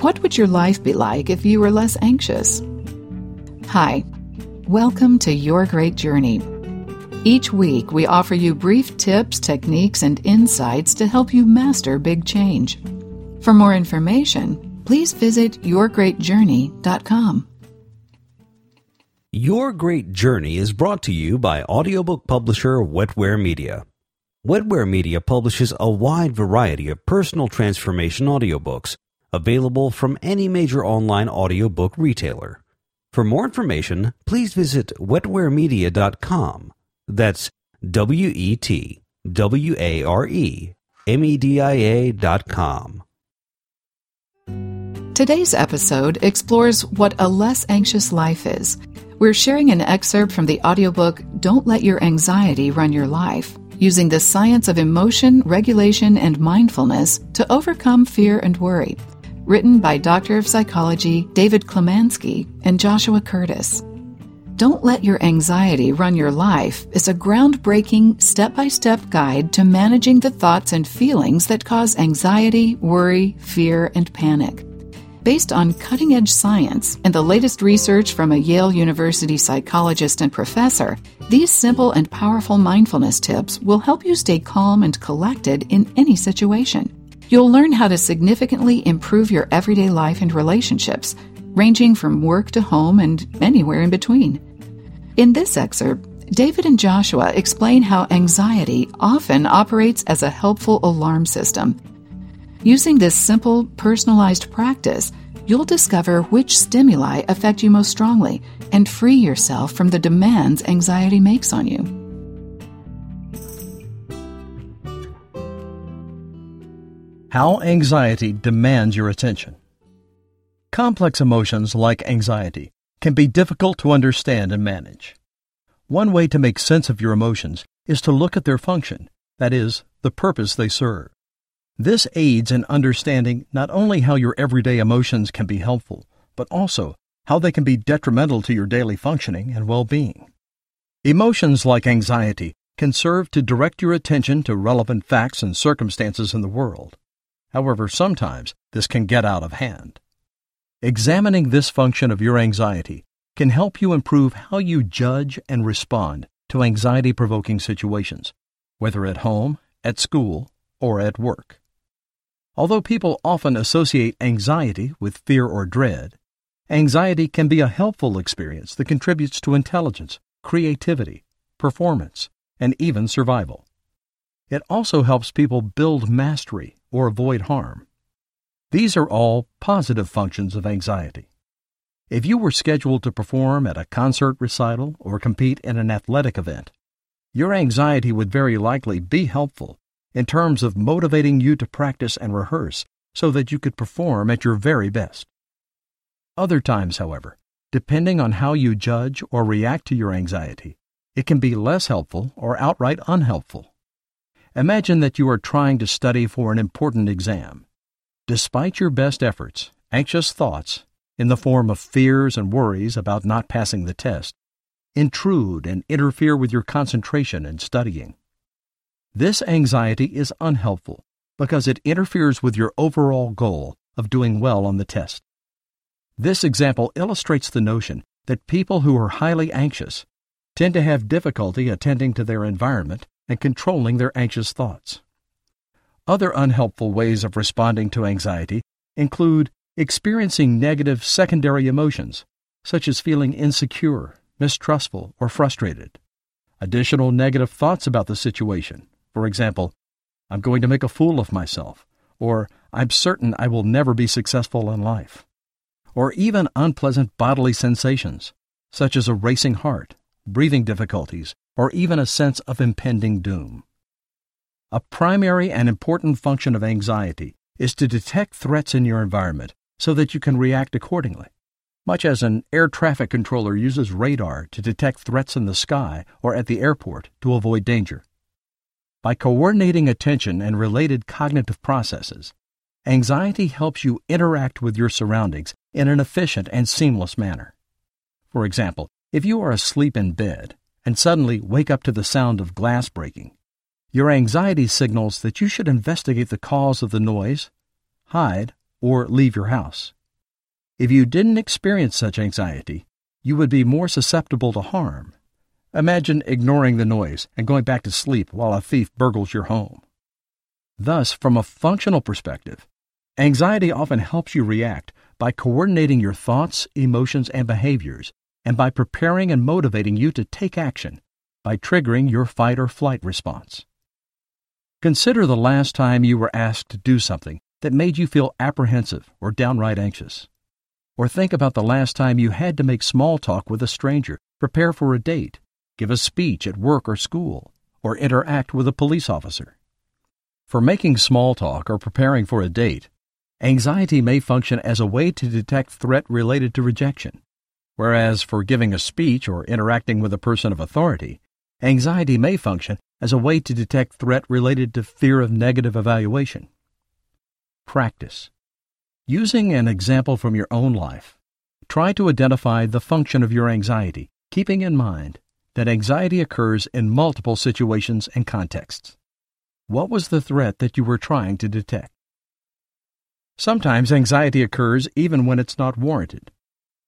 What would your life be like if you were less anxious? Hi, welcome to Your Great Journey. Each week, we offer you brief tips, techniques, and insights to help you master big change. For more information, please visit yourgreatjourney.com. Your Great Journey is brought to you by audiobook publisher Wetware Media. Wetware Media publishes a wide variety of personal transformation audiobooks available from any major online audiobook retailer. For more information, please visit wetwaremedia.com. That's W E T W A R E M E D I A.com. Today's episode explores what a less anxious life is. We're sharing an excerpt from the audiobook Don't Let Your Anxiety Run Your Life, using the science of emotion, regulation, and mindfulness to overcome fear and worry. Written by Doctor of Psychology David Klemanski and Joshua Curtiss. Don't Let Your Anxiety Run Your Life is a groundbreaking step by step guide to managing the thoughts and feelings that cause anxiety, worry, fear, and panic. Based on cutting edge science and the latest research from a Yale University psychologist and professor, these simple and powerful mindfulness tips will help you stay calm and collected in any situation. You'll learn how to significantly improve your everyday life and relationships, ranging from work to home and anywhere in between. In this excerpt, David and Joshua explain how anxiety often operates as a helpful alarm system. Using this simple, personalized practice, you'll discover which stimuli affect you most strongly and free yourself from the demands anxiety makes on you. How anxiety demands your attention. Complex emotions like anxiety can be difficult to understand and manage. One way to make sense of your emotions is to look at their function, that is, the purpose they serve. This aids in understanding not only how your everyday emotions can be helpful, but also how they can be detrimental to your daily functioning and well being. Emotions like anxiety can serve to direct your attention to relevant facts and circumstances in the world. However, sometimes this can get out of hand. Examining this function of your anxiety can help you improve how you judge and respond to anxiety provoking situations, whether at home, at school, or at work. Although people often associate anxiety with fear or dread, anxiety can be a helpful experience that contributes to intelligence, creativity, performance, and even survival. It also helps people build mastery or avoid harm. These are all positive functions of anxiety. If you were scheduled to perform at a concert recital or compete in an athletic event, your anxiety would very likely be helpful in terms of motivating you to practice and rehearse so that you could perform at your very best. Other times, however, depending on how you judge or react to your anxiety, it can be less helpful or outright unhelpful. Imagine that you are trying to study for an important exam. Despite your best efforts, anxious thoughts, in the form of fears and worries about not passing the test, intrude and interfere with your concentration and studying. This anxiety is unhelpful because it interferes with your overall goal of doing well on the test. This example illustrates the notion that people who are highly anxious tend to have difficulty attending to their environment and controlling their anxious thoughts. Other unhelpful ways of responding to anxiety include experiencing negative secondary emotions, such as feeling insecure, mistrustful, or frustrated. Additional negative thoughts about the situation, for example, I'm going to make a fool of myself, or I'm certain I will never be successful in life. Or even unpleasant bodily sensations, such as a racing heart, breathing difficulties, or even a sense of impending doom. A primary and important function of anxiety is to detect threats in your environment so that you can react accordingly, much as an air traffic controller uses radar to detect threats in the sky or at the airport to avoid danger. By coordinating attention and related cognitive processes, anxiety helps you interact with your surroundings in an efficient and seamless manner. For example, if you are asleep in bed and suddenly wake up to the sound of glass breaking, your anxiety signals that you should investigate the cause of the noise, hide, or leave your house. If you didn't experience such anxiety, you would be more susceptible to harm. Imagine ignoring the noise and going back to sleep while a thief burgles your home. Thus, from a functional perspective, anxiety often helps you react by coordinating your thoughts, emotions, and behaviors, and by preparing and motivating you to take action by triggering your fight or flight response. Consider the last time you were asked to do something that made you feel apprehensive or downright anxious. Or think about the last time you had to make small talk with a stranger, prepare for a date, give a speech at work or school, or interact with a police officer. For making small talk or preparing for a date, anxiety may function as a way to detect threat related to rejection, whereas for giving a speech or interacting with a person of authority, anxiety may function as a way to detect threat related to fear of negative evaluation. Practice. Using an example from your own life, try to identify the function of your anxiety, keeping in mind that anxiety occurs in multiple situations and contexts. What was the threat that you were trying to detect? Sometimes anxiety occurs even when it's not warranted.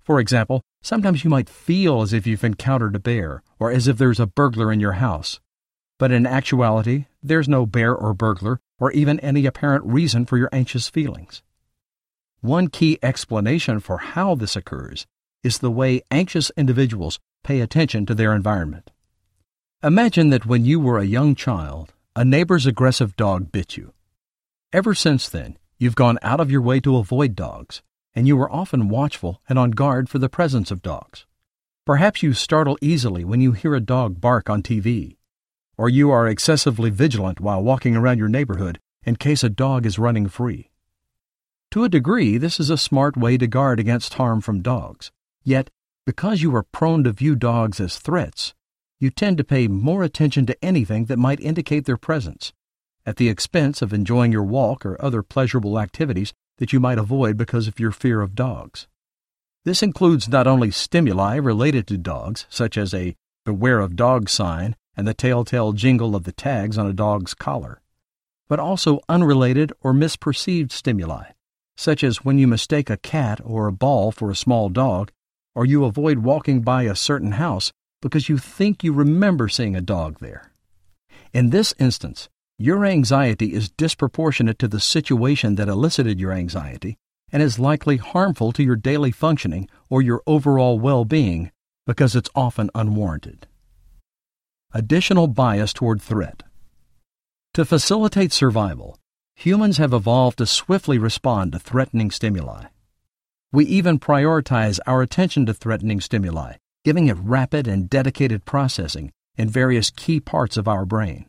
For example, sometimes you might feel as if you've encountered a bear or as if there's a burglar in your house. But in actuality, there's no bear or burglar or even any apparent reason for your anxious feelings. One key explanation for how this occurs is the way anxious individuals pay attention to their environment. Imagine that when you were a young child, a neighbor's aggressive dog bit you. Ever since then, you've gone out of your way to avoid dogs, and you are often watchful and on guard for the presence of dogs. Perhaps you startle easily when you hear a dog bark on TV, or you are excessively vigilant while walking around your neighborhood in case a dog is running free. To a degree, this is a smart way to guard against harm from dogs. Yet, because you are prone to view dogs as threats, you tend to pay more attention to anything that might indicate their presence, at the expense of enjoying your walk or other pleasurable activities that you might avoid because of your fear of dogs. This includes not only stimuli related to dogs, such as a beware of dogs sign and the telltale jingle of the tags on a dog's collar, but also unrelated or misperceived stimuli, such as when you mistake a cat or a ball for a small dog, or you avoid walking by a certain house because you think you remember seeing a dog there. In this instance, your anxiety is disproportionate to the situation that elicited your anxiety and is likely harmful to your daily functioning or your overall well being because it's often unwarranted. Additional bias toward threat. To facilitate survival, humans have evolved to swiftly respond to threatening stimuli. We even prioritize our attention to threatening stimuli, giving it rapid and dedicated processing in various key parts of our brain.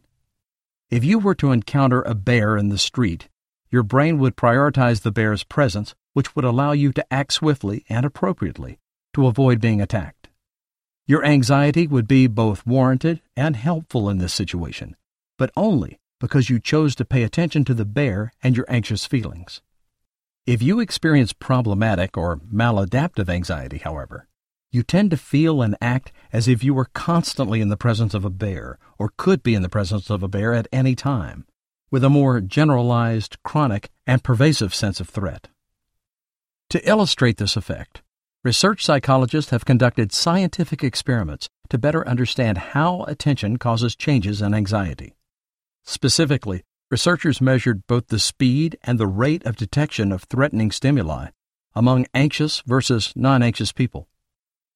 If you were to encounter a bear in the street, your brain would prioritize the bear's presence, which would allow you to act swiftly and appropriately to avoid being attacked. Your anxiety would be both warranted and helpful in this situation, but only because you chose to pay attention to the bear and your anxious feelings. If you experience problematic or maladaptive anxiety, however, you tend to feel and act as if you were constantly in the presence of a bear, or could be in the presence of a bear at any time, with a more generalized, chronic, and pervasive sense of threat. To illustrate this effect, research psychologists have conducted scientific experiments to better understand how attention causes changes in anxiety. Specifically, researchers measured both the speed and the rate of detection of threatening stimuli among anxious versus non anxious people.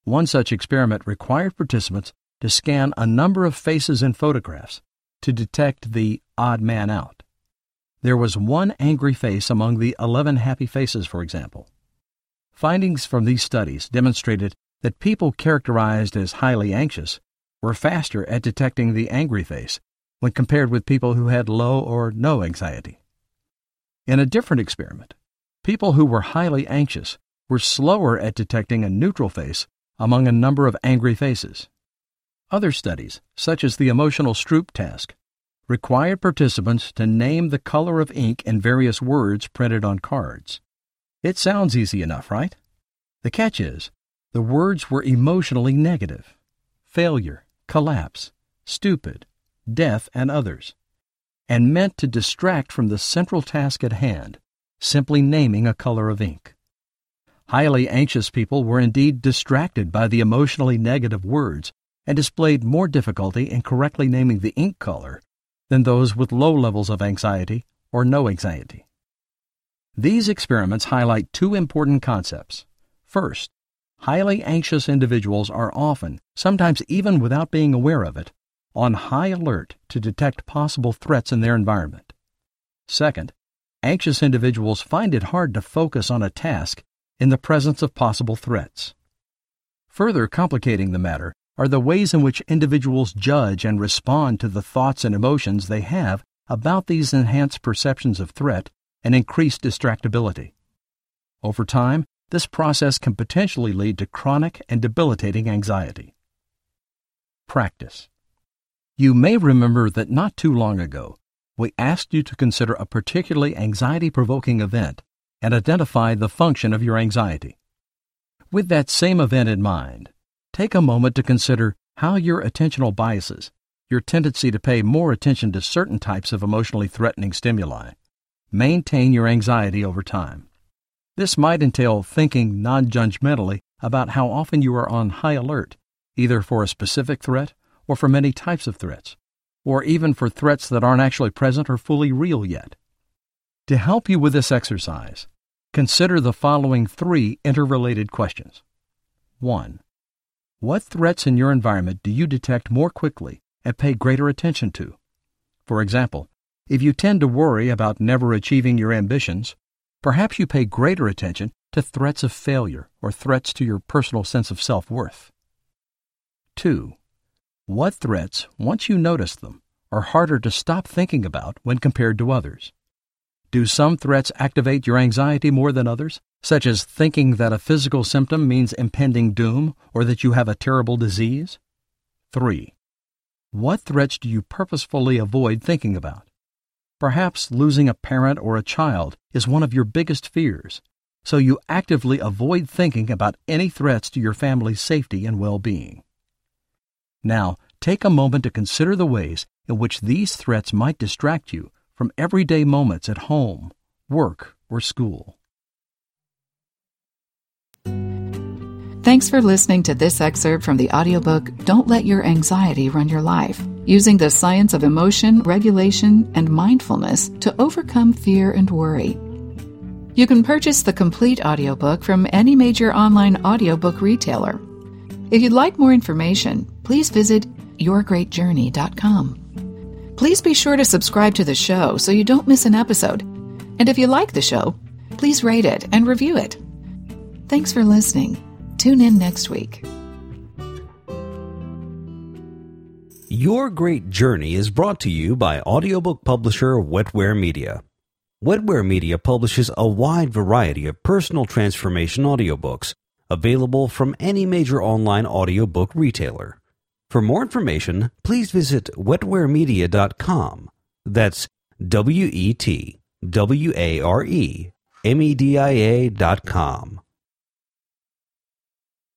One such experiment required participants to scan a number of faces in photographs to detect the odd man out. There was one angry face among the 11 happy faces, for example. Findings from these studies demonstrated that people characterized as highly anxious were faster at detecting the angry face when compared with people who had low or no anxiety. In a different experiment, people who were highly anxious were slower at detecting a neutral face among a number of angry faces. Other studies, such as the emotional Stroop task, required participants to name the color of ink in various words printed on cards. It sounds easy enough, right? The catch is, the words were emotionally negative failure, collapse, stupid, death, and others, and meant to distract from the central task at hand, simply naming a color of ink. Highly anxious people were indeed distracted by the emotionally negative words and displayed more difficulty in correctly naming the ink color than those with low levels of anxiety or no anxiety. These experiments highlight two important concepts. First, highly anxious individuals are often, sometimes even without being aware of it, on high alert to detect possible threats in their environment. Second, anxious individuals find it hard to focus on a task in the presence of possible threats. Further complicating the matter are the ways in which individuals judge and respond to the thoughts and emotions they have about these enhanced perceptions of threat and increased distractibility. Over time, this process can potentially lead to chronic and debilitating anxiety. Practice. You may remember that not too long ago, we asked you to consider a particularly anxiety provoking event and identify the function of your anxiety. With that same event in mind, take a moment to consider how your attentional biases, your tendency to pay more attention to certain types of emotionally threatening stimuli, maintain your anxiety over time. This might entail thinking non judgmentally about how often you are on high alert, either for a specific threat or for many types of threats, or even for threats that aren't actually present or fully real yet. To help you with this exercise, consider the following three interrelated questions. 1. What threats in your environment do you detect more quickly and pay greater attention to? For example, if you tend to worry about never achieving your ambitions, perhaps you pay greater attention to threats of failure or threats to your personal sense of self worth. 2. What threats, once you notice them, are harder to stop thinking about when compared to others? Do some threats activate your anxiety more than others, such as thinking that a physical symptom means impending doom or that you have a terrible disease? 3. What threats do you purposefully avoid thinking about? Perhaps losing a parent or a child is one of your biggest fears, so you actively avoid thinking about any threats to your family's safety and well being. Now, take a moment to consider the ways in which these threats might distract you from everyday moments at home, work, or school. Thanks for listening to this excerpt from the audiobook Don't Let Your Anxiety Run Your Life, using the science of emotion, regulation, and mindfulness to overcome fear and worry. You can purchase the complete audiobook from any major online audiobook retailer. If you'd like more information, please visit yourgreatjourney.com. Please be sure to subscribe to the show so you don't miss an episode. And if you like the show, please rate it and review it. Thanks for listening. Tune in next week. Your Great Journey is brought to you by audiobook publisher Wetware Media. Wetware Media publishes a wide variety of personal transformation audiobooks available from any major online audiobook retailer. For more information, please visit wetwaremedia.com. That's W E T W A R E M E D I A dot com.